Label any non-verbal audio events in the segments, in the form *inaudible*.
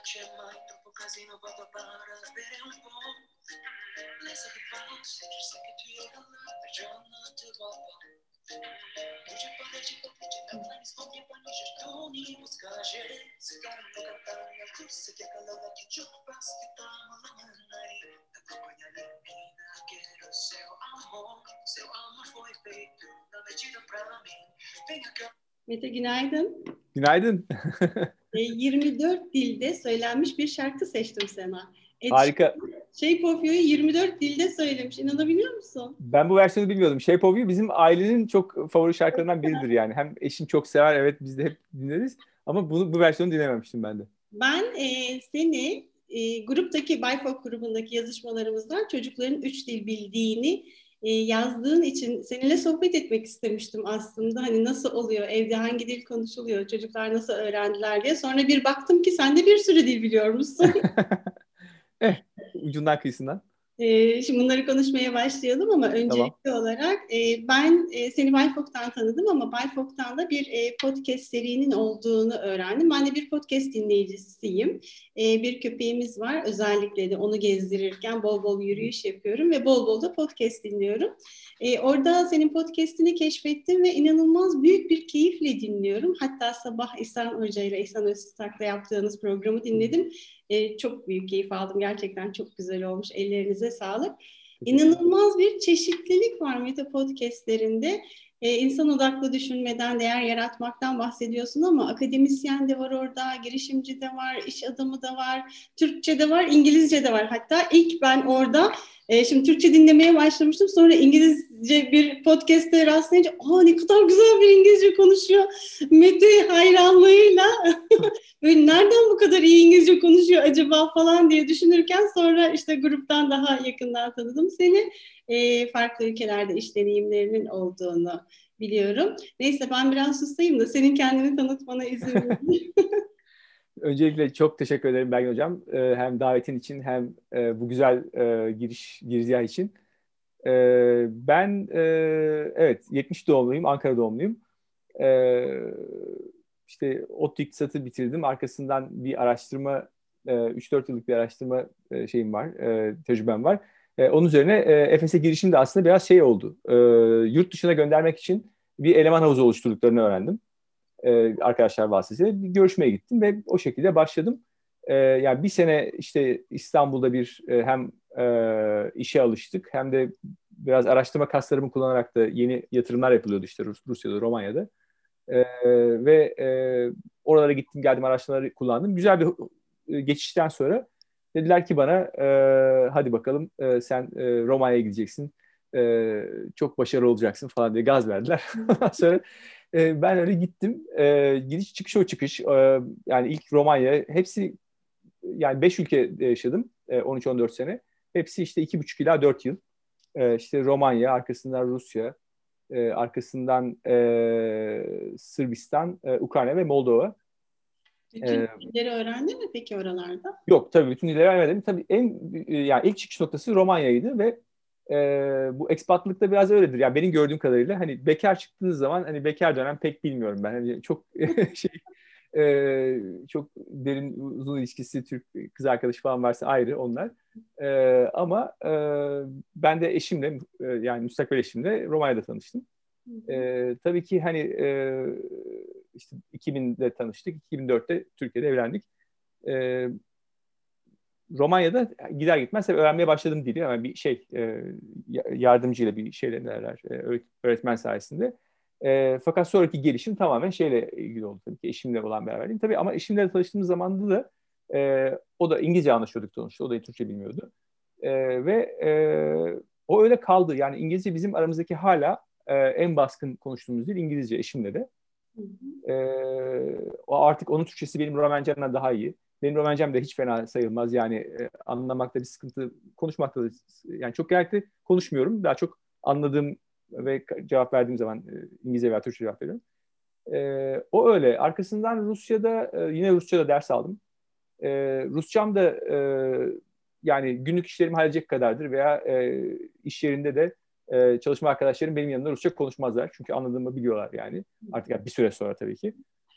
c'è mai troppo casino, vado a bere un po'. Lei sa che passa, ci sa che tu io perciò non ti voglio. Muže poleži po půjče, tam na ní spodně paníže, to ní muskáže. Se karm to katanya, kus se tě kalala, ti čuk pasti tam la manari. Acompanhar mina, quero seu amor, seu amor foi feito na medida pra mim. Venha cá. Mete günaydın. Günaydın. *laughs* E, 24 dilde söylenmiş bir şarkı seçtim sana. Ed Harika. Shape of You'yu 24 dilde söylemiş. İnanabiliyor musun? Ben bu versiyonu bilmiyordum. Shape of You bizim ailenin çok favori şarkılarından biridir yani. Hem eşim çok sever, evet biz de hep dinleriz. Ama bunu, bu versiyonu dinlememiştim ben de. Ben e, seni e, gruptaki Bayfok grubundaki yazışmalarımızdan çocukların üç dil bildiğini e, yazdığın için seninle sohbet etmek istemiştim aslında. Hani nasıl oluyor, evde hangi dil konuşuluyor, çocuklar nasıl öğrendiler diye. Sonra bir baktım ki sen de bir sürü dil biliyor musun? *laughs* eh, ucundan kıyısından. Ee, şimdi bunları konuşmaya başlayalım ama öncelikli tamam. olarak e, ben e, seni Bayfok'tan tanıdım ama Bayfok'tan da bir e, podcast serinin olduğunu öğrendim. Ben de bir podcast dinleyicisiyim. E, bir köpeğimiz var. Özellikle de onu gezdirirken bol bol yürüyüş yapıyorum ve bol bol da podcast dinliyorum. E, orada senin podcastini keşfettim ve inanılmaz büyük bir keyifle dinliyorum. Hatta sabah İhsan Hoca ile İhsan Öztürk'le yaptığınız programı dinledim. E, çok büyük keyif aldım. Gerçekten çok güzel olmuş. Ellerinize sağlık. İnanılmaz bir çeşitlilik var Meta podcastlerinde. Ee, insan odaklı düşünmeden, değer yaratmaktan bahsediyorsun ama akademisyen de var orada, girişimci de var, iş adamı da var, Türkçe de var, İngilizce de var. Hatta ilk ben orada e, şimdi Türkçe dinlemeye başlamıştım. Sonra İngilizce bir podcast'te rastlayınca aa ne kadar güzel bir İngilizce konuşuyor. Mete hayranlığıyla *laughs* böyle nereden bu kadar iyi İngilizce konuşuyor acaba falan diye düşünürken sonra işte gruptan daha yakından tanıdım seni. E, farklı ülkelerde iş deneyimlerinin olduğunu biliyorum. Neyse ben biraz susayım da senin kendini tanıtmana izin. *laughs* Öncelikle çok teşekkür ederim Belgin Hocam. Ee, hem davetin için hem e, bu güzel e, giriş girizgah için. Ee, ben e, evet 70 doğumluyum, Ankara doğumluyum. Ee, işte ODTÜ İktisat'ı bitirdim. Arkasından bir araştırma, 3-4 yıllık bir araştırma şeyim var, tecrübem var. Onun üzerine Efes'e girişim de aslında biraz şey oldu. Yurt dışına göndermek için bir eleman havuzu oluşturduklarını öğrendim e, arkadaşlar vasıtasıyla bir görüşmeye gittim ve o şekilde başladım. E, yani bir sene işte İstanbul'da bir e, hem e, işe alıştık hem de biraz araştırma kaslarımı kullanarak da yeni yatırımlar yapılıyordu işte Rus, Rusya'da, Romanya'da. E, ve e, oralara gittim, geldim, araştırmaları kullandım. Güzel bir e, geçişten sonra dediler ki bana e, hadi bakalım e, sen e, Romanya'ya gideceksin. E, çok başarılı olacaksın falan diye gaz verdiler. *laughs* sonra e, ben öyle gittim. E, gidiş çıkış o çıkış. E, yani ilk Romanya hepsi yani 5 ülkede yaşadım. E, 13-14 sene. Hepsi işte 2,5 ila 4 yıl. E, işte Romanya, arkasından Rusya, e, arkasından e, Sırbistan, e, Ukrayna ve Moldova. Bütün ee, dilleri öğrendin mi peki oralarda? Yok tabii bütün dilleri öğrenmedim. Tabii en yani ilk çıkış noktası Romanya'ydı ve e, bu ekspatlıkta biraz öyledir. Yani benim gördüğüm kadarıyla hani bekar çıktığınız zaman hani bekar dönem pek bilmiyorum ben. Hani çok *laughs* şey e, çok derin uzun ilişkisi Türk kız arkadaşı falan varsa ayrı onlar. E, ama e, ben de eşimle e, yani müstakbel eşimle Romanya'da tanıştım. E, tabii ki hani e, işte 2000'de tanıştık, 2004'te Türkiye'de evlendik. E, Romanya'da gider gitmez tabii öğrenmeye başladım dili. Yani bir şey e, yardımcıyla bir şeyle derler e, öğretmen sayesinde. E, fakat sonraki gelişim tamamen şeyle ilgili oldu tabii ki eşimle olan beraberliğim. Tabii ama eşimle tanıştığımız zamanda da e, o da İngilizce anlaşıyorduk sonuçta. O da Türkçe bilmiyordu. E, ve e, o öyle kaldı. Yani İngilizce bizim aramızdaki hala e, en baskın konuştuğumuz dil İngilizce eşimle de. E, o artık onun Türkçesi benim Romencemden daha iyi. Benim Romencem de hiç fena sayılmaz. Yani e, anlamakta bir sıkıntı, konuşmakta da yani çok genellikle konuşmuyorum. Daha çok anladığım ve cevap verdiğim zaman e, İngilizce veya Türkçe cevap veriyorum. E, o öyle. Arkasından Rusya'da e, yine Rusça'da ders aldım. E, Rusçam da e, yani günlük işlerimi halledecek kadardır veya e, iş yerinde de e, çalışma arkadaşlarım benim yanımda Rusça konuşmazlar. Çünkü anladığımı biliyorlar yani. Artık yani bir süre sonra tabii ki.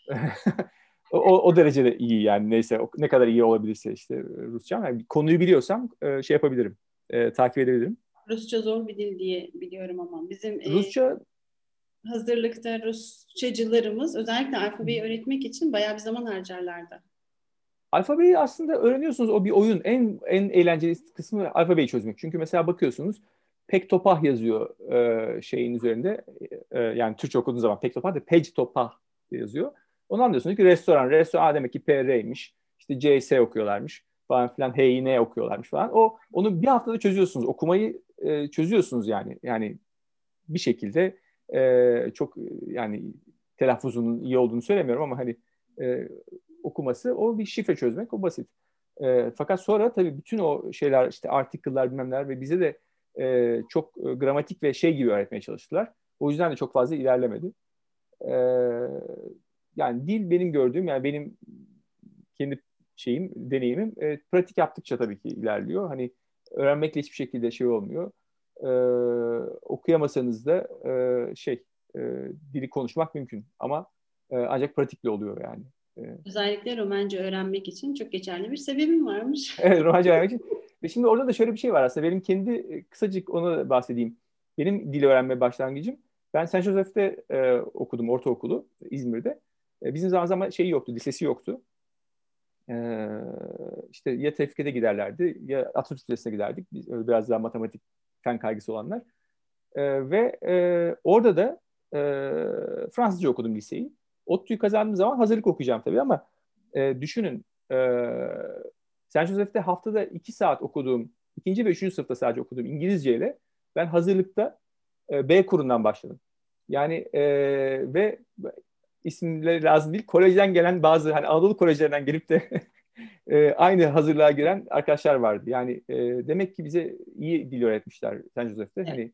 *laughs* o, o derecede iyi yani neyse o, ne kadar iyi olabilirse işte Rusça. Yani konuyu biliyorsam e, şey yapabilirim. E, takip edebilirim. Rusça zor bir dil diye biliyorum ama bizim Rusça e, hazırlıkta Rusçacılarımız özellikle alfabeyi öğretmek için bayağı bir zaman harcarlardı. Alfabeyi aslında öğreniyorsunuz o bir oyun. En en eğlenceli kısmı alfabeyi çözmek. Çünkü mesela bakıyorsunuz pek topah yazıyor e, şeyin üzerinde. E, yani Türkçe okuduğunuz zaman pek topah da page topah yazıyor. Onu anlıyorsunuz ki restoran, restoran demek ki PR'ymiş. İşte CS okuyorlarmış falan filan. HİN okuyorlarmış falan. O onu bir haftada çözüyorsunuz. Okumayı e, çözüyorsunuz yani. Yani bir şekilde e, çok yani telaffuzunun iyi olduğunu söylemiyorum ama hani e, okuması o bir şifre çözmek o basit. E, fakat sonra tabii bütün o şeyler işte article'lar bilmem neler ve bize de e, çok e, gramatik ve şey gibi öğretmeye çalıştılar. O yüzden de çok fazla ilerlemedi. E, yani dil benim gördüğüm yani benim kendi şeyim, deneyimim e, pratik yaptıkça tabii ki ilerliyor. Hani öğrenmekle hiçbir şekilde şey olmuyor. E, okuyamasanız da e, şey e, dili konuşmak mümkün ama e, ancak pratikle oluyor yani. E, Özellikle Romence öğrenmek için çok geçerli bir sebebim varmış. *laughs* evet, Romence öğrenmek için. Ve şimdi orada da şöyle bir şey var aslında. Benim kendi e, kısacık onu bahsedeyim. Benim dil öğrenme başlangıcım. Ben Saint Joseph'te e, okudum ortaokulu İzmir'de. E, bizim zaman şeyi yoktu, lisesi yoktu. E, işte ya tefkide giderlerdi ya Atatürk Lisesi'ne giderdik. Biz, biraz daha matematik fen kaygısı olanlar. E, ve e, orada da e, Fransızca okudum liseyi. ODTÜ'yü kazandığım zaman hazırlık okuyacağım tabii ama e, düşünün e, Saint Joseph'te haftada iki saat okuduğum, ikinci ve üçüncü sınıfta sadece okuduğum İngilizce ile ben hazırlıkta e, B kurundan başladım. Yani e, ve isimleri lazım değil. Kolejden gelen bazı hani Anadolu kolejlerinden gelip de *laughs* e, aynı hazırlığa giren arkadaşlar vardı. Yani e, demek ki bize iyi dil öğretmişler Saint Joseph'te. Evet. Hani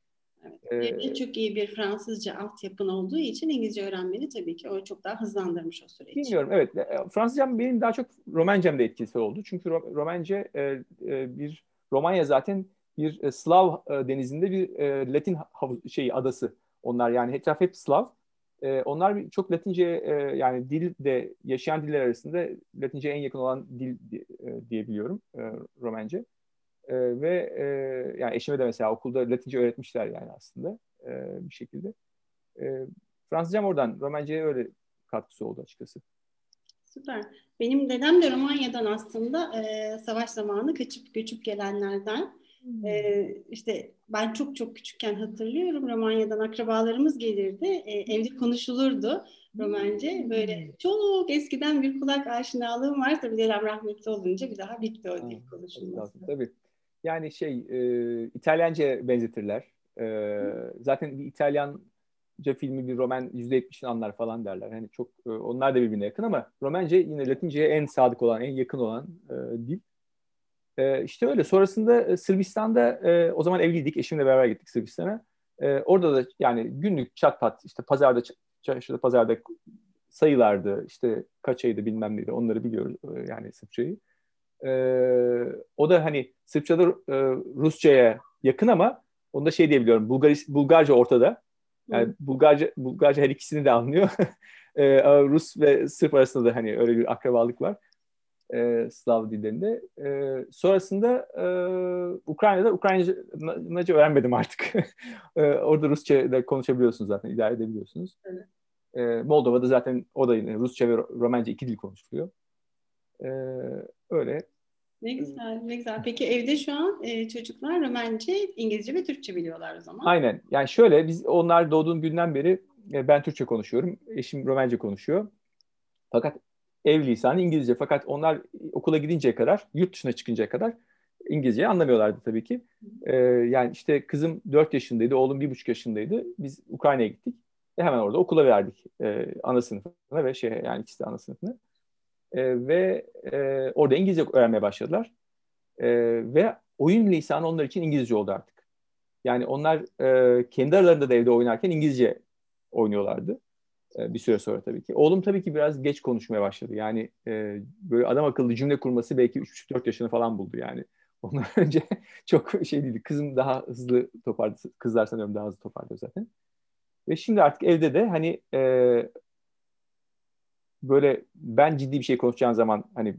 Evet. Ee, çok iyi bir Fransızca altyapın olduğu için İngilizce öğrenmeni tabii ki o çok daha hızlandırmış o süreci. Bilmiyorum evet. E, Fransızcam benim daha çok Romencem'de etkisi oldu. Çünkü Romence e, e, bir Romanya zaten bir e, Slav e, denizinde bir e, Latin şey adası. Onlar yani etraf hep Slav. E, onlar çok Latince e, yani dilde yaşayan diller arasında Latince en yakın olan dil e, diyebiliyorum e, Romence. E, ve e, yani eşime de mesela okulda Latince öğretmişler yani aslında e, bir şekilde. E, Fransızcam oradan Romence'ye öyle katkısı oldu açıkçası. Süper. Benim dedem de Romanya'dan aslında e, savaş zamanı kaçıp göçüp gelenlerden. Hmm. E, işte ben çok çok küçükken hatırlıyorum Romanya'dan akrabalarımız gelirdi. E, evde konuşulurdu Romence. Böyle hmm. çok eskiden bir kulak aşinalığım var. Tabii dedem rahmetli olunca bir daha bitti o dil hmm. konuşulması. Tabii. Yani şey e, İtalyanca benzetirler. E, zaten bir İtalyanca filmi bir roman %70'ini anlar falan derler. Hani çok e, onlar da birbirine yakın ama Romence yine Latince'ye en sadık olan, en yakın olan e, dil. E, işte öyle. Sonrasında e, Sırbistan'da e, o zaman evliydik. Eşimle beraber gittik Sırbistan'a. E, orada da yani günlük çat pat işte pazarda çarşıda pazarda sayılardı. işte kaç aydı bilmem neydi. Onları biliyoruz e, yani Sırpçayı. E, o da hani Sırpçada e, Rusça'ya yakın ama onu da şey diyebiliyorum. Bulgar, Bulgarca ortada. Yani. Bulgarca, Bulgarca her ikisini de anlıyor. *laughs* e, Rus ve Sırp arasında da hani öyle bir akrabalık var. E, Slav dillerinde. E, sonrasında e, Ukrayna'da Ukraynaca öğrenmedim artık. *laughs* e, orada Rusça da konuşabiliyorsunuz zaten, idare edebiliyorsunuz. Evet. E, Moldova'da zaten o da yine Rusça ve Romence iki dil konuşuluyor. E, öyle. Ne güzel, ne güzel. Peki evde şu an e, çocuklar Romence, İngilizce ve Türkçe biliyorlar o zaman. Aynen. Yani şöyle, biz onlar doğduğum günden beri e, ben Türkçe konuşuyorum. Eşim Romence konuşuyor. Fakat ev lisanı İngilizce. Fakat onlar okula gidinceye kadar, yurt dışına çıkıncaya kadar İngilizceyi anlamıyorlardı tabii ki. E, yani işte kızım 4 yaşındaydı, oğlum 1,5 yaşındaydı. Biz Ukrayna'ya gittik. Ve hemen orada okula verdik e, ana sınıfına ve şey yani ikisi de ana sınıfına e, ve e, orada İngilizce öğrenmeye başladılar. E, ve oyun lisanı onlar için İngilizce oldu artık. Yani onlar e, kendi aralarında da evde oynarken İngilizce oynuyorlardı. E, bir süre sonra tabii ki. Oğlum tabii ki biraz geç konuşmaya başladı. Yani e, böyle adam akıllı cümle kurması belki 3,5-4 yaşını falan buldu yani. *laughs* Ondan önce çok şey değildi. Kızım daha hızlı toparladı. Kızlar sanıyorum daha hızlı toparlıyor zaten. Ve şimdi artık evde de hani e, böyle ben ciddi bir şey konuşacağım zaman hani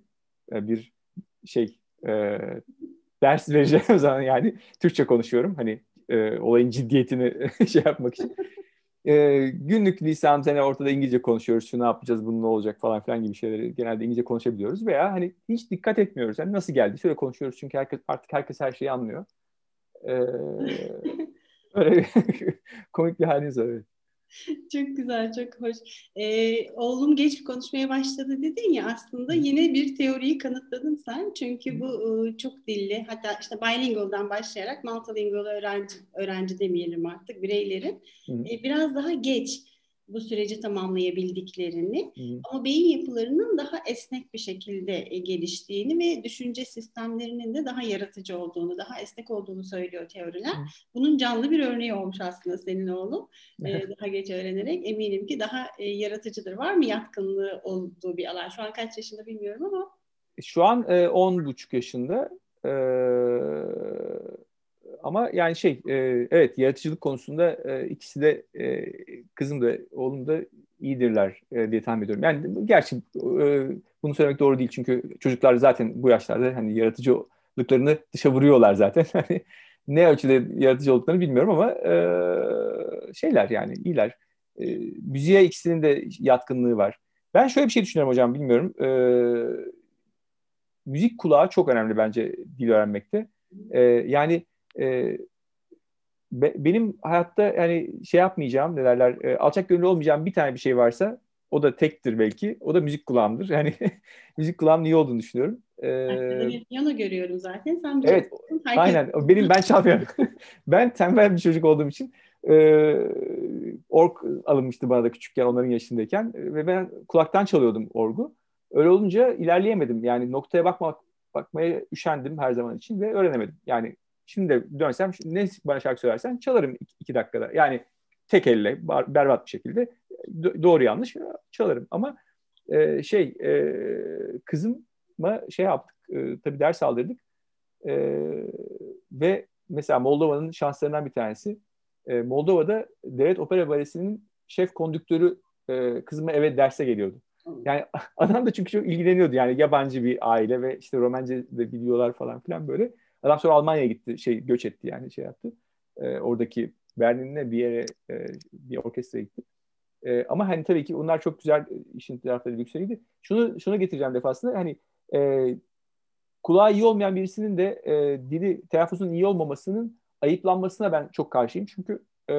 e, bir şey e, ders vereceğim *laughs* zaman yani Türkçe konuşuyorum. Hani e, olayın ciddiyetini *laughs* şey yapmak için. E, günlük lisan hani ortada İngilizce konuşuyoruz. Şu ne yapacağız, bunu ne olacak falan filan gibi şeyleri genelde İngilizce konuşabiliyoruz. Veya hani hiç dikkat etmiyoruz. Hani nasıl geldi? Şöyle konuşuyoruz çünkü herkes artık herkes her şeyi anlıyor. E, *laughs* öyle *laughs* komik bir haliniz var. Çok güzel, çok hoş. Ee, oğlum geç konuşmaya başladı dedin ya aslında yine bir teoriyi kanıtladın sen. Çünkü bu ıı, çok dilli hatta işte bilingual'dan başlayarak multilingual öğrenci, öğrenci demeyelim artık bireylerin. E, biraz daha geç bu süreci tamamlayabildiklerini hı ama beyin yapılarının daha esnek bir şekilde e, geliştiğini ve düşünce sistemlerinin de daha yaratıcı olduğunu, daha esnek olduğunu söylüyor teoriler. Hı. Bunun canlı bir örneği olmuş aslında senin oğlum. ee, daha geç öğrenerek eminim ki daha e, yaratıcıdır. Var mı yatkınlığı olduğu bir alan? Şu an kaç yaşında bilmiyorum ama. Şu an e, on buçuk yaşında. Ee, ama yani şey e, evet yaratıcılık konusunda e, ikisi de e, kızım da oğlum da iyidirler e, diye tahmin ediyorum. Yani gerçi e, bunu söylemek doğru değil çünkü çocuklar zaten bu yaşlarda hani yaratıcılıklarını dışa vuruyorlar zaten. *laughs* Hani ne ölçüde yaratıcı olduklarını bilmiyorum ama e, şeyler yani iyiler. E, müziğe ikisinin de yatkınlığı var. Ben şöyle bir şey düşünüyorum hocam bilmiyorum. E, müzik kulağı çok önemli bence dil öğrenmekte. E, yani e, be, benim hayatta yani şey yapmayacağım ne derler e, alçak gönüllü olmayacağım bir tane bir şey varsa o da tektir belki. O da müzik kulağımdır. Yani *laughs* müzik kulağım iyi olduğunu düşünüyorum. Ee, bir piyano görüyorum zaten. Sen evet, herkes... aynen. Benim ben çalmıyorum. *laughs* ben tembel bir çocuk olduğum için e, org alınmıştı bana da küçükken onların yaşındayken ve ben kulaktan çalıyordum orgu. Öyle olunca ilerleyemedim. Yani noktaya bakmak bakmaya üşendim her zaman için ve öğrenemedim. Yani Şimdi dönsem ne bana şarkı söylersen çalarım iki, iki dakikada. Yani tek elle berbat bir şekilde doğru yanlış çalarım. Ama e, şey e, kızıma şey yaptık e, tabii ders aldırdık e, ve mesela Moldova'nın şanslarından bir tanesi e, Moldova'da Devlet Opera Balesi'nin şef kondüktörü e, kızıma eve derse geliyordu. Yani *laughs* adam da çünkü çok ilgileniyordu yani yabancı bir aile ve işte Romence de biliyorlar falan filan böyle. Adam sonra Almanya'ya gitti, şey göç etti yani şey yaptı. E, oradaki Berlin'e bir yere e, bir orkestraya gitti. E, ama hani tabii ki onlar çok güzel işin tarafları yükseliydi. Şunu şunu getireceğim defasında hani e, kulağı iyi olmayan birisinin de e, dili telaffuzun iyi olmamasının ayıplanmasına ben çok karşıyım. Çünkü e,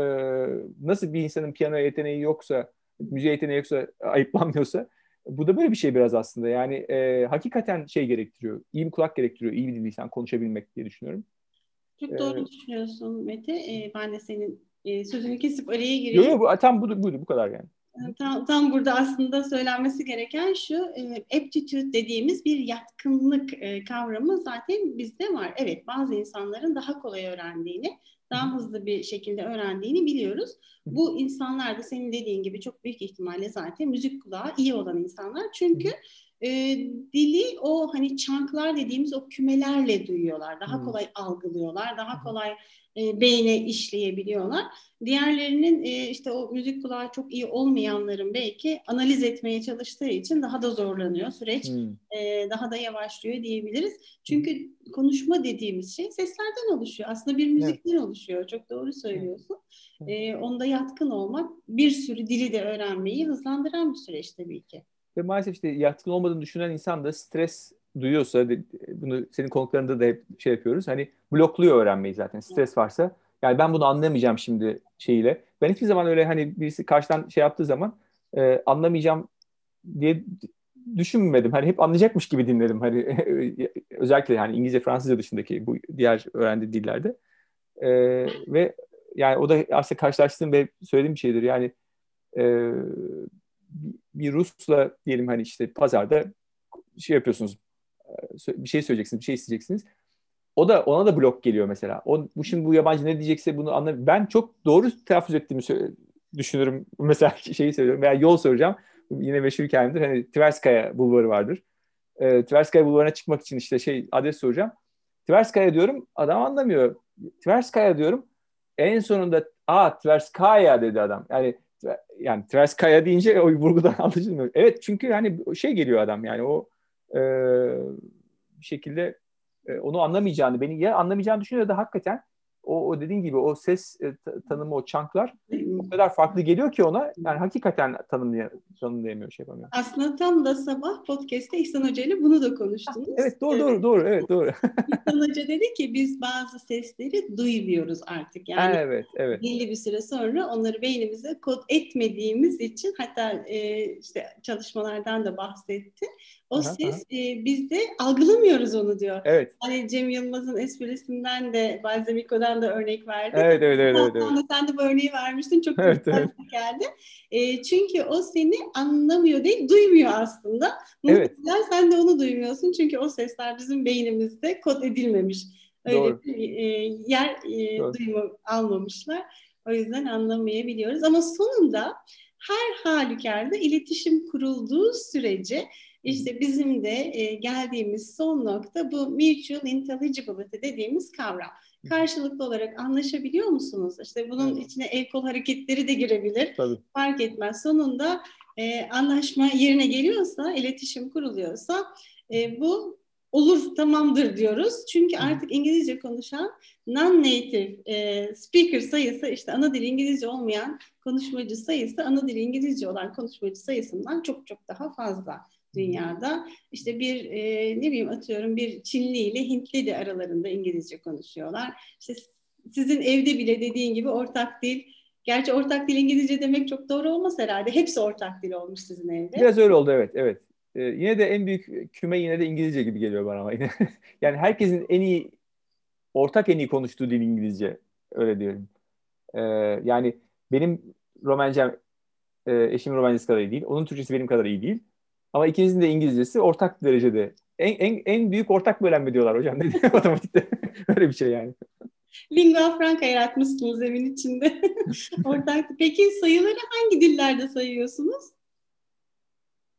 nasıl bir insanın piyano yeteneği yoksa, müziğe yeteneği yoksa ayıplanmıyorsa bu da böyle bir şey biraz aslında. Yani e, hakikaten şey gerektiriyor. İyi bir kulak gerektiriyor. iyi bir dil konuşabilmek diye düşünüyorum. Çok doğru ee, düşünüyorsun Mete. Ee, ben de senin e, sözünü kesip araya gireyim. Yok yok tam bu, buydu bu kadar yani. Ee, tam, tam burada aslında söylenmesi gereken şu e, aptitude dediğimiz bir yatkınlık e, kavramı zaten bizde var. Evet bazı insanların daha kolay öğrendiğini, daha hızlı bir şekilde öğrendiğini biliyoruz. Bu insanlar da senin dediğin gibi çok büyük ihtimalle zaten müzik kulağı iyi olan insanlar. Çünkü e, dili o hani çanklar dediğimiz o kümelerle duyuyorlar. Daha kolay algılıyorlar. Daha kolay e, beyne işleyebiliyorlar. Diğerlerinin e, işte o müzik kulağı çok iyi olmayanların belki analiz etmeye çalıştığı için daha da zorlanıyor süreç. Hmm. E, daha da yavaşlıyor diyebiliriz. Çünkü konuşma dediğimiz şey seslerden oluşuyor. Aslında bir müzikten evet. oluşuyor. Çok doğru söylüyorsun. Evet. E, onda yatkın olmak bir sürü dili de öğrenmeyi hızlandıran bir süreç tabii ki. Ve maalesef işte yatkın olmadığını düşünen insan da stres duyuyorsa bunu senin konuklarında da hep şey yapıyoruz. Hani blokluyor öğrenmeyi zaten. Stres varsa yani ben bunu anlamayacağım şimdi şeyiyle. Ben hiçbir zaman öyle hani birisi karşıdan şey yaptığı zaman e, anlamayacağım diye düşünmedim. Hani hep anlayacakmış gibi dinledim. Hani *laughs* özellikle hani İngilizce, Fransızca dışındaki bu diğer öğrendiği dillerde. E, ve yani o da aslında karşılaştığım ve söylediğim bir şeydir. Yani e, bir Rus'la diyelim hani işte pazarda şey yapıyorsunuz bir şey söyleyeceksiniz, bir şey isteyeceksiniz. O da ona da blok geliyor mesela. O bu şimdi bu yabancı ne diyecekse bunu anla. Ben çok doğru telaffuz ettiğimi düşünürüm. Mesela *laughs* şeyi söylüyorum veya yol soracağım. Yine meşhur hikayemdir. Hani Tverskaya bulvarı vardır. E, Tverskaya bulvarına çıkmak için işte şey adres soracağım. Tverskaya diyorum. Adam anlamıyor. Tverskaya diyorum. En sonunda a Tverskaya dedi adam. Yani yani Tverskaya deyince o vurgudan *laughs* anlaşılmıyor. Evet çünkü hani şey geliyor adam yani o e, bir şekilde e, onu anlamayacağını, beni ya anlamayacağını düşünüyor da hakikaten o, o dediğin gibi o ses e, tanımı, o çanklar o kadar farklı geliyor ki ona yani hakikaten tanımlay tanımlayamıyor, şey yapamıyor. Aslında tam da sabah podcast'te İhsan Hoca ile bunu da konuştunuz. Evet doğru doğru doğru evet doğru. *laughs* İhsan Hoca dedi ki biz bazı sesleri duymuyoruz artık. Yani evet evet. belli bir süre sonra onları beynimize kod etmediğimiz için hatta e, işte çalışmalardan da bahsetti. O Aha, ses e, biz de algılamıyoruz onu diyor. Evet. Hani Cem Yılmaz'ın esprisinden de Balzamico'dan da örnek verdi. Evet evet evet. evet, evet. Sen, de, sen de bu örneği vermiştin. Çok Evet, güzel geldi. E, çünkü o seni anlamıyor değil, duymuyor aslında. Evet. Muhtemelen sen de onu duymuyorsun. Çünkü o sesler bizim beynimizde kod edilmemiş. Öyle Doğru. bir e, yer e, Doğru. duyma almamışlar. O yüzden anlamayabiliyoruz. Ama sonunda her halükarda iletişim kurulduğu sürece işte bizim de e, geldiğimiz son nokta bu mutual intelligibility dediğimiz kavram. Karşılıklı olarak anlaşabiliyor musunuz? İşte bunun Evet. içine el kol hareketleri de girebilir. Tabii. Fark etmez. Sonunda e, anlaşma yerine geliyorsa, iletişim kuruluyorsa e, bu olur tamamdır diyoruz. Çünkü artık İngilizce konuşan non-native e, speaker sayısı işte ana dili İngilizce olmayan konuşmacı sayısı ana dili İngilizce olan konuşmacı sayısından çok çok daha fazla dünyada. İşte bir e, ne bileyim atıyorum bir Çinli ile Hintli de aralarında İngilizce konuşuyorlar. İşte sizin evde bile dediğin gibi ortak dil Gerçi ortak dil İngilizce demek çok doğru olmaz herhalde. Hepsi ortak dil olmuş sizin evde. Biraz öyle oldu evet evet. Ee, yine de en büyük küme yine de İngilizce gibi geliyor bana ama yine. *laughs* yani herkesin en iyi ortak en iyi konuştuğu dil İngilizce öyle diyorum. Ee, yani benim Romencem e, eşimin Romencesi kadar iyi değil. Onun Türkçesi benim kadar iyi değil. Ama ikinizin de İngilizcesi ortak derecede. En, en, en büyük ortak bölenme diyorlar hocam *laughs* dedi matematikte. *laughs* öyle bir şey yani. Lingua franca yaratmışsınız evin içinde. *laughs* ortak. Peki sayıları hangi dillerde sayıyorsunuz?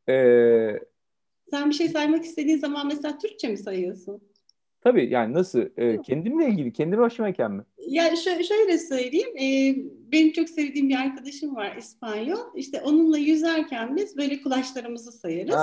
Ee, Sen bir şey saymak istediğin zaman mesela Türkçe mi sayıyorsun? Tabii yani nasıl? Ee, kendimle ilgili, kendime başımayken mi? Ya şö- şöyle söyleyeyim, e, benim çok sevdiğim bir arkadaşım var İspanyol. İşte onunla yüzerken biz böyle kulaçlarımızı sayarız.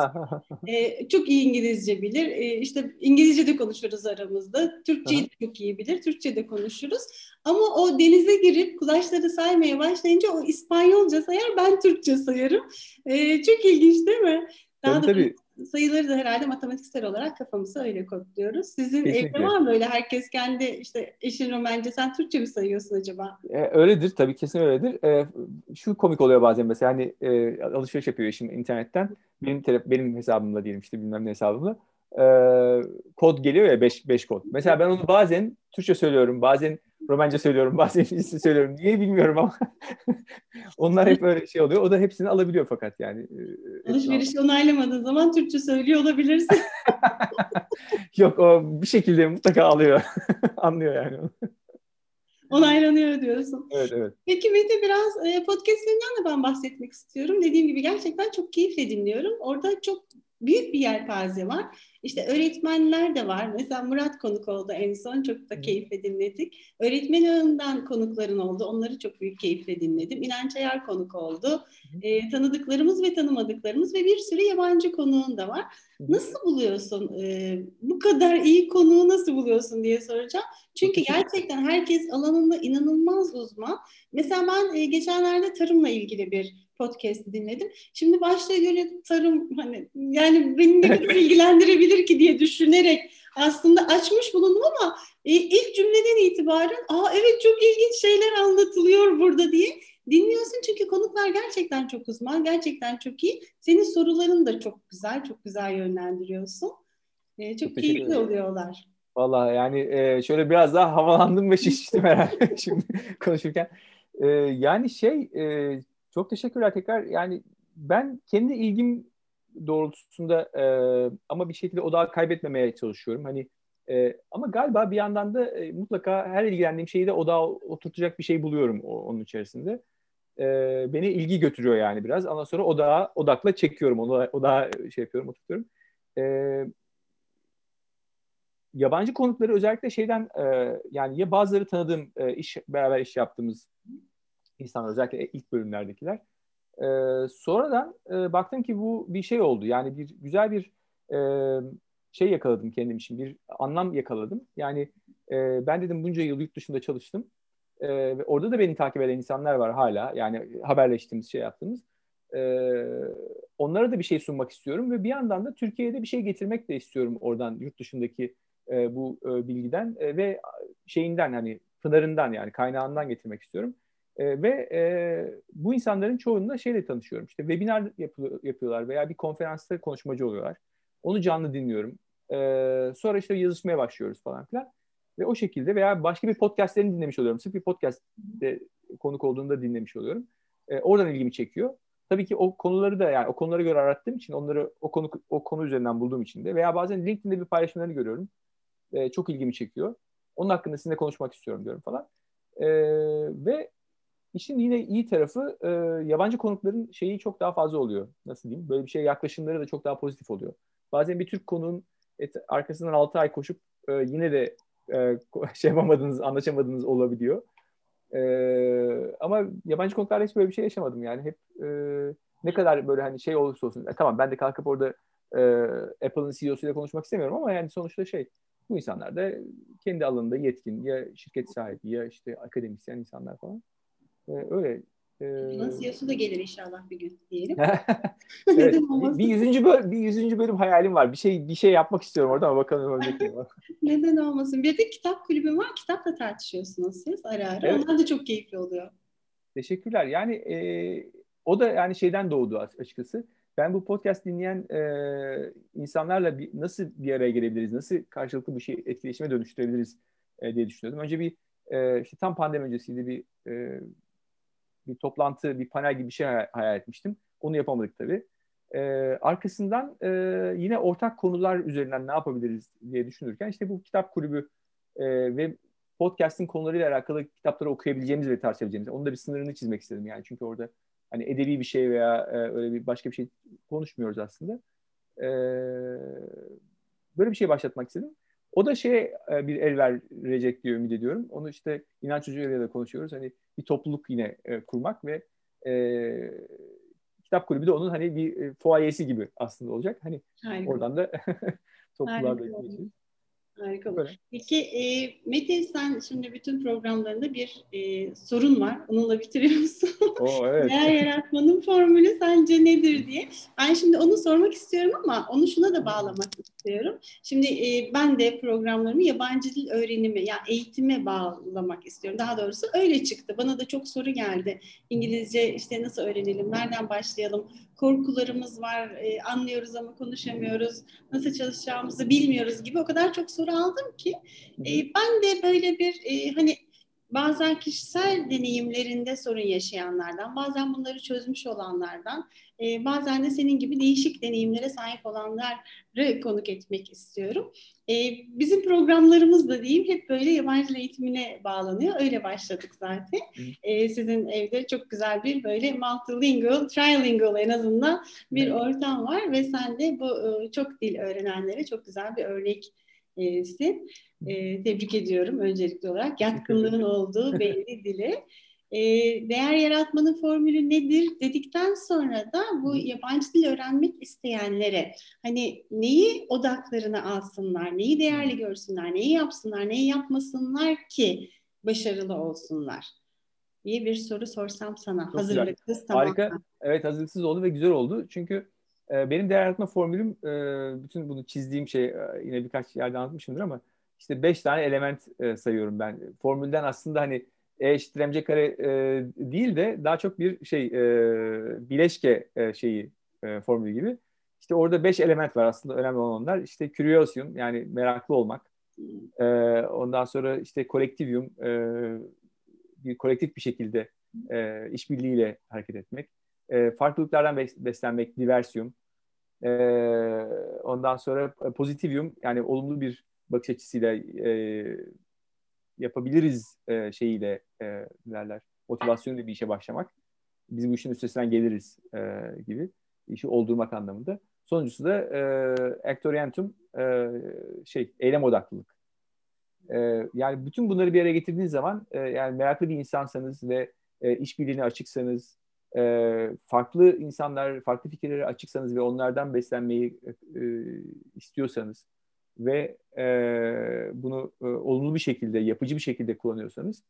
E, çok iyi İngilizce bilir. E, işte İngilizce de konuşuruz aramızda. Türkçeyi de çok iyi bilir. Türkçe de konuşuruz. Ama o denize girip kulaçları saymaya başlayınca o İspanyolca sayar, ben Türkçe sayarım. E, çok ilginç değil mi? Daha tabii, da tabii. Sayıları da herhalde matematiksel olarak kafamıza öyle kodluyoruz. Sizin Kesinlikle. evde var mı böyle herkes kendi işte eşin Romence sen Türkçe mi sayıyorsun acaba? E, öyledir tabii kesin öyledir. E, şu komik oluyor bazen mesela hani e, alışveriş yapıyor eşim internetten. Benim benim hesabımla diyelim işte bilmem ne hesabımla. E, kod geliyor ya 5 5 kod. Mesela ben onu bazen Türkçe söylüyorum, bazen Romence söylüyorum, *laughs* bazen İngilizce söylüyorum. Niye bilmiyorum ama *laughs* onlar hep öyle şey oluyor. O da hepsini alabiliyor fakat yani. e, Alışverişi onaylamadığın zaman Türkçe söylüyor olabilirsin. *laughs* Yok o bir şekilde mutlaka alıyor. Anlıyor yani. Onaylanıyor diyorsun. Evet evet. Peki Mete biraz e, podcastlerinden de ben bahsetmek istiyorum. Dediğim gibi gerçekten çok keyifle dinliyorum. Orada çok büyük bir yelpaze var. İşte öğretmenler de var. Mesela Murat konuk oldu en son. Çok da keyifle dinledik. Öğretmen ağından konukların oldu. Onları çok büyük keyifle dinledim. İnanç Ayar konuk oldu. E, tanıdıklarımız ve tanımadıklarımız ve bir sürü yabancı konuğun da var. Nasıl buluyorsun? E, bu kadar iyi konuğu nasıl buluyorsun diye soracağım. Çünkü gerçekten herkes alanında inanılmaz uzman. Mesela ben e, geçenlerde tarımla ilgili bir podcast dinledim. Şimdi başlığa göre tarım hani yani beni ne kadar ilgilendirebilir ki diye düşünerek aslında açmış bulundum ama e, ilk cümleden itibaren aa evet çok ilginç şeyler anlatılıyor burada diye dinliyorsun çünkü konuklar gerçekten çok uzman, gerçekten çok iyi. Senin soruların da çok güzel, çok güzel yönlendiriyorsun. E, çok, Çok keyifli oluyorlar. Vallahi yani e, şöyle biraz daha havalandım ve *laughs* şiştim herhalde *laughs* şimdi konuşurken. E, yani şey e, çok teşekkürler tekrar. Yani ben kendi ilgim doğrultusunda e, ama bir şekilde odağı kaybetmemeye çalışıyorum. Hani e, ama galiba bir yandan da e, mutlaka her ilgilendiğim şeyi de odağa oturtacak bir şey buluyorum o, onun içerisinde. E, beni ilgi götürüyor yani biraz. Ondan sonra odağa odakla çekiyorum onu odağa şey yapıyorum oturtuyorum. E, yabancı konukları özellikle şeyden e, yani ya bazıları tanıdığım e, iş beraber iş yaptığımız insanlar özellikle ilk bölümlerdekiler E, sonradan e, baktım ki bu bir şey oldu. Yani bir güzel bir e, şey yakaladım kendim için. Bir anlam yakaladım. Yani e, ben dedim bunca yıl yurt dışında çalıştım. E, ve orada da beni takip eden insanlar var hala. Yani haberleştiğimiz, şey yaptığımız. E, onlara da bir şey sunmak istiyorum ve bir yandan da Türkiye'de bir şey getirmek de istiyorum oradan yurt dışındaki e, bu e, bilgiden e, ve şeyinden hani pınarından yani kaynağından getirmek istiyorum. E, ve e, bu insanların çoğunla şeyle tanışıyorum. İşte webinar yapıyor, yapıyorlar veya bir konferansta konuşmacı oluyorlar. Onu canlı dinliyorum. E, sonra işte yazışmaya başlıyoruz falan filan. Ve o şekilde veya başka bir podcastlerini dinlemiş oluyorum. Sırf bir podcast'te konuk olduğunda dinlemiş oluyorum. E, oradan ilgimi çekiyor. Tabii ki o konuları da yani o konulara göre arattığım için onları o konu o konu üzerinden bulduğum için de veya bazen LinkedIn'de bir paylaşımlarını görüyorum. E, çok ilgimi çekiyor. Onun hakkında sizinle konuşmak istiyorum diyorum falan. E, ve işin yine iyi tarafı e, yabancı konukların şeyi çok daha fazla oluyor. Nasıl diyeyim? Böyle bir şeye yaklaşımları da çok daha pozitif oluyor. Bazen bir Türk konuğun et, arkasından 6 ay koşup e, yine de e, *laughs* şey yapamadığınız, anlaşamadığınız olabiliyor. E, ama yabancı konuklarda hiç böyle bir şey yaşamadım yani. Hep e, ne kadar böyle hani şey olursa olsun. E, tamam ben de kalkıp orada e, Apple'ın CEO'suyla konuşmak istemiyorum ama yani sonuçta şey bu insanlar da kendi alanında yetkin ya şirket sahibi ya işte akademisyen insanlar falan. E, öyle Nasıl CEO'su da gelir inşallah bir gün diyelim. *laughs* evet, *laughs* bir yüzüncü bölüm, bir yüzüncü bölüm hayalim var. Bir şey bir şey yapmak istiyorum orada ama bakalım olacak mı? *laughs* Neden olmasın? Bir de kitap kulübü var. Kitapla tartışıyorsunuz siz ara ara. Evet. Onlar da çok keyifli oluyor. Teşekkürler. Yani e, o da yani şeyden doğdu açıkçası. Ben bu podcast dinleyen e, insanlarla bir, nasıl bir araya gelebiliriz? Nasıl karşılıklı bir şey etkileşime dönüştürebiliriz e, diye düşünüyordum. Önce bir e, işte tam pandemi öncesiydi bir e, bir toplantı, bir panel gibi bir şey hayal etmiştim. Onu yapamadık tabii. Ee, arkasından e, yine ortak konular üzerinden ne yapabiliriz diye düşünürken işte bu kitap kulübü e, ve podcast'in konularıyla alakalı kitapları okuyabileceğimiz ve tartışabileceğimiz. Onun da bir sınırını çizmek istedim yani. Çünkü orada hani edebi bir şey veya e, öyle bir başka bir şey konuşmuyoruz aslında. E, böyle bir şey başlatmak istedim. O da şey bir el verecek diye ümit ediyorum. Onu işte inanç hocayla da konuşuyoruz. Hani bir topluluk yine e, kurmak ve e, kitap kulübü de onun hani bir e, fuayesi gibi aslında olacak. Hani Harika. oradan da *laughs* topluluğa geçeceğiz. Harika. Böyle. Peki e, Mete sen şimdi bütün programlarında bir e, sorun var. Onunla bitiriyorsun. Oo, evet. *laughs* Değer yaratmanın formülü sence nedir diye. Ben şimdi onu sormak istiyorum ama onu şuna da bağlamak istiyorum. Şimdi e, ben de programlarımı yabancı dil öğrenimi yani eğitime bağlamak istiyorum. Daha doğrusu öyle çıktı. Bana da çok soru geldi. İngilizce işte nasıl öğrenelim, nereden başlayalım? Korkularımız var, e, anlıyoruz ama konuşamıyoruz. Nasıl çalışacağımızı bilmiyoruz gibi o kadar çok soru aldım ki. E, ben de böyle bir e, hani bazen kişisel deneyimlerinde sorun yaşayanlardan, bazen bunları çözmüş olanlardan, e, bazen de senin gibi değişik deneyimlere sahip olanları konuk etmek istiyorum. E, bizim programlarımız da diyeyim hep böyle yabancı eğitimine bağlanıyor. Öyle başladık zaten. E, sizin evde çok güzel bir böyle multilingual, trilingual en azından bir evet. ortam var ve sen de bu e, çok dil öğrenenlere çok güzel bir örneksin. E, tebrik ediyorum öncelikli olarak. Yatkınlığın olduğu *laughs* belli dili. E, değer yaratmanın formülü nedir dedikten sonra da bu yabancı dil öğrenmek isteyenlere hani neyi odaklarına alsınlar, neyi değerli görsünler, neyi yapsınlar, neyi yapmasınlar ki başarılı olsunlar diye bir soru sorsam sana. Çok Hazırlıksız tamam. Harika. Evet hazırlıksız oldu ve güzel oldu. Çünkü e, benim değer yaratma formülüm e, bütün bunu çizdiğim şey e, yine birkaç yerde anlatmışımdır ama işte beş tane element e, sayıyorum ben. Formülden aslında hani E eşittir mc kare değil de daha çok bir şey bileşke şeyi formülü gibi. İşte orada beş element var aslında önemli olan onlar. İşte curiosum yani meraklı olmak. Ondan sonra işte kolektivyum e, bir kolektif bir şekilde işbirliğiyle hareket etmek. Farklılıklardan beslenmek, diversiyum. E, ondan sonra pozitivyum yani olumlu bir bakış açısıyla e, yapabiliriz e, şeyiyle e, derler motivasyonlu bir işe başlamak. Biz bu işin üstesinden geliriz e, gibi işi oldurmak anlamında. Sonuncusu da e, actorientum e, şey eylem odaklılık. E, yani bütün bunları bir araya getirdiğiniz zaman e, yani meraklı bir insansanız ve e, işbirliğine açıksanız e, farklı insanlar, farklı fikirlere açıksanız ve onlardan beslenmeyi e, istiyorsanız ve e, bunu e, olumlu bir şekilde, yapıcı bir şekilde kullanıyorsanız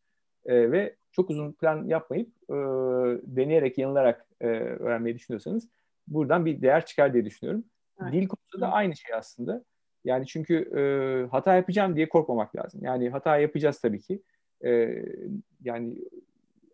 e, ve çok uzun plan yapmayıp e, deneyerek, yanılarak e, öğrenmeyi düşünüyorsanız buradan bir değer çıkar diye düşünüyorum. Evet. Dil konusunda da aynı şey aslında. Yani çünkü e, hata yapacağım diye korkmamak lazım. Yani hata yapacağız tabii ki. E, yani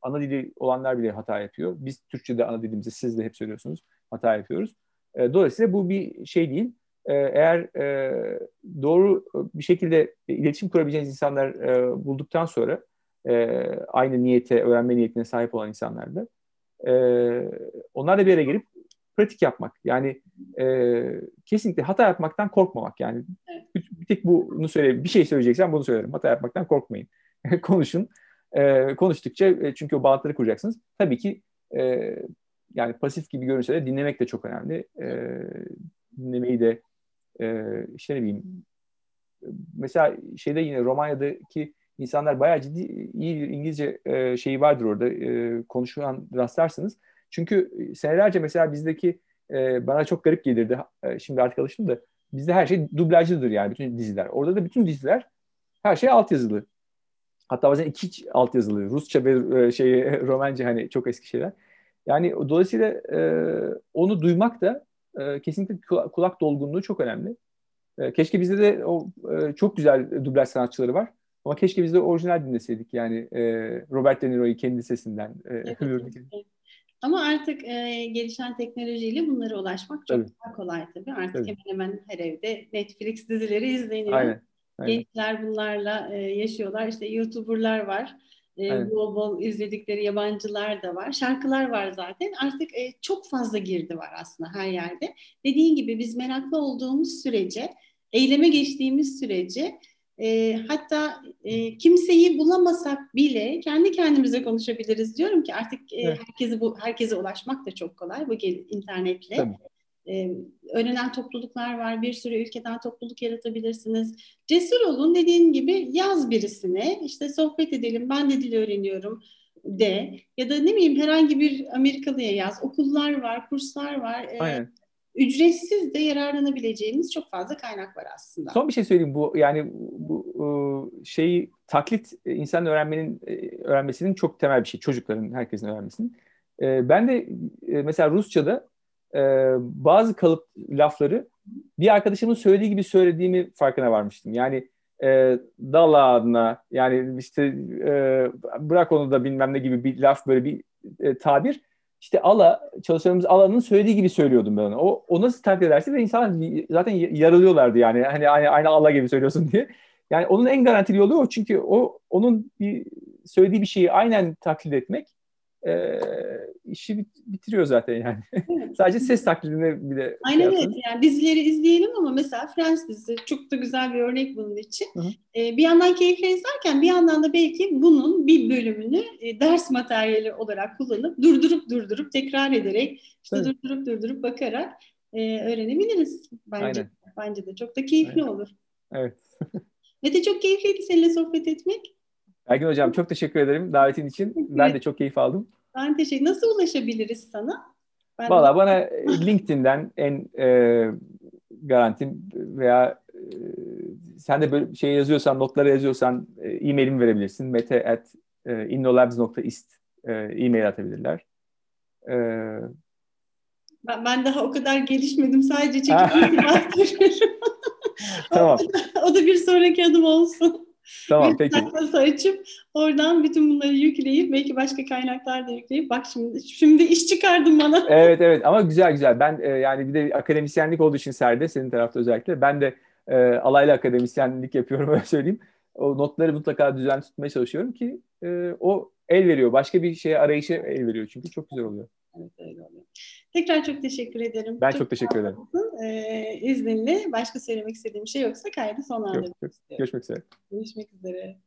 ana dili olanlar bile hata yapıyor. Biz Türkçe'de ana dilimizi siz de hep söylüyorsunuz hata yapıyoruz. E, dolayısıyla bu bir şey değil. E, eğer e, doğru bir şekilde iletişim kurabileceğiniz insanlar e, bulduktan sonra e, aynı niyete, öğrenme niyetine sahip olan insanlarla e, onlarla bir yere gelip pratik yapmak. Yani e, kesinlikle hata yapmaktan korkmamak. Yani bir, bir tek bunu söyle, bir şey söyleyeceksem bunu söylerim. Hata yapmaktan korkmayın. *laughs* Konuşun. E, konuştukça e, çünkü o bağlantıları kuracaksınız. Tabii ki e, yani pasif gibi görünse de dinlemek de çok önemli. E, dinlemeyi de e, işte ne bileyim mesela şeyde yine Romanya'daki insanlar bayağı ciddi iyi bir İngilizce e, şeyi vardır orada e, konuşulan rastlarsınız. Çünkü senelerce mesela bizdeki e, bana çok garip gelirdi. E, şimdi artık alıştım da bizde her şey dublajlıdır yani bütün diziler. Orada da bütün diziler her şey altyazılı. Hatta bazen iki altyazılı. Rusça ve e, şey *laughs* Romence hani çok eski şeyler. Yani dolayısıyla e, onu duymak da e, kesinlikle kulak dolgunluğu çok önemli. E, keşke bizde de o e, çok güzel dublaj sanatçıları var. Ama keşke biz de orijinal dinleseydik yani e, Robert De Niro'yu kendi sesinden. E, evet, evet. Ama artık e, gelişen teknolojiyle bunlara ulaşmak çok tabii. daha kolay tabii. Artık tabii. hemen hemen her evde Netflix dizileri izleniyor. Aynen. Aynen. Gençler bunlarla e, yaşıyorlar. İşte YouTuber'lar var. E, bol bol izledikleri yabancılar da var. Şarkılar var zaten. Artık e, çok fazla girdi var aslında her yerde. Dediğin gibi biz meraklı olduğumuz sürece, eyleme geçtiğimiz sürece e, hatta e, kimseyi bulamasak bile kendi kendimize konuşabiliriz diyorum ki artık e, evet. herkese bu herkese ulaşmak da çok kolay bu internetle. Tabii. Ee, öğrenen topluluklar var. Bir sürü ülkeden topluluk yaratabilirsiniz. Cesur olun dediğin gibi yaz birisine işte sohbet edelim ben de dil öğreniyorum de ya da ne bileyim herhangi bir Amerikalıya yaz. Okullar var, kurslar var. Ee, Aynen ücretsiz de yararlanabileceğimiz çok fazla kaynak var aslında. Son bir şey söyleyeyim bu yani bu şeyi taklit insan öğrenmenin e, öğrenmesinin çok temel bir şey çocukların herkesin öğrenmesinin. E, ben de e, mesela Rusça'da bazı kalıp lafları bir arkadaşımın söylediği gibi söylediğimi farkına varmıştım. Yani e, dal adına yani işte bırak onu da bilmem ne gibi bir laf böyle bir tabir işte Ala, çalışanımız Ala'nın söylediği gibi söylüyordum ben ona. O, o nasıl taklit ederse ve insanlar zaten yarılıyorlardı yani. Hani aynı, aynı Allah gibi söylüyorsun diye. Yani onun en garantili yolu o. Çünkü o onun bir söylediği bir şeyi aynen taklit etmek e, işi bit- bitiriyor zaten yani. Evet. *laughs* Sadece ses taklidine bile şey Aynen şey evet. Yani dizileri izleyelim ama mesela Friends dizisi çok da güzel bir örnek bunun için. Hı hı. E, bir yandan keyifle izlerken bir yandan da belki bunun bir bölümünü e, ders materyali olarak kullanıp durdurup durdurup tekrar ederek işte evet. durdurup durdurup bakarak e, öğrenebiliriz bence. Aynen. Bence de çok da keyifli Aynen. olur. Evet. *laughs* Mete çok keyifliydi seninle sohbet etmek. Ergin Hocam çok teşekkür ederim davetin için. Ben de çok keyif aldım. Ben teşekkür Nasıl ulaşabiliriz sana? Ben Valla de... bana LinkedIn'den en e, garantim veya e, sen de böyle şey yazıyorsan, notlara yazıyorsan e, e-mailimi verebilirsin. mete at e, innolabs.ist e, e-mail atabilirler. E, ben, ben daha o kadar gelişmedim. Sadece çekim *laughs* *laughs* tamam. o da bir sonraki adım olsun. Tamam peki. Sayfası açıp oradan bütün bunları yükleyip belki başka kaynaklar da yükleyip bak şimdi şimdi iş çıkardın bana. *laughs* Evet evet ama güzel güzel. Ben e, yani bir de akademisyenlik olduğu için Serde senin tarafta özellikle ben de e, alaylı akademisyenlik yapıyorum *laughs* öyle söyleyeyim. O notları mutlaka düzenli tutmaya çalışıyorum ki e, o el veriyor. Başka bir şeye arayışı el veriyor çünkü çok güzel oluyor. Evet öyle oluyor. Tekrar çok teşekkür ederim. Ben çok, çok teşekkür ederim. Ee, izninle başka söylemek istediğim şey yoksa kaydı sonlandırmak istiyorum. Görüşmek üzere. Görüşmek üzere.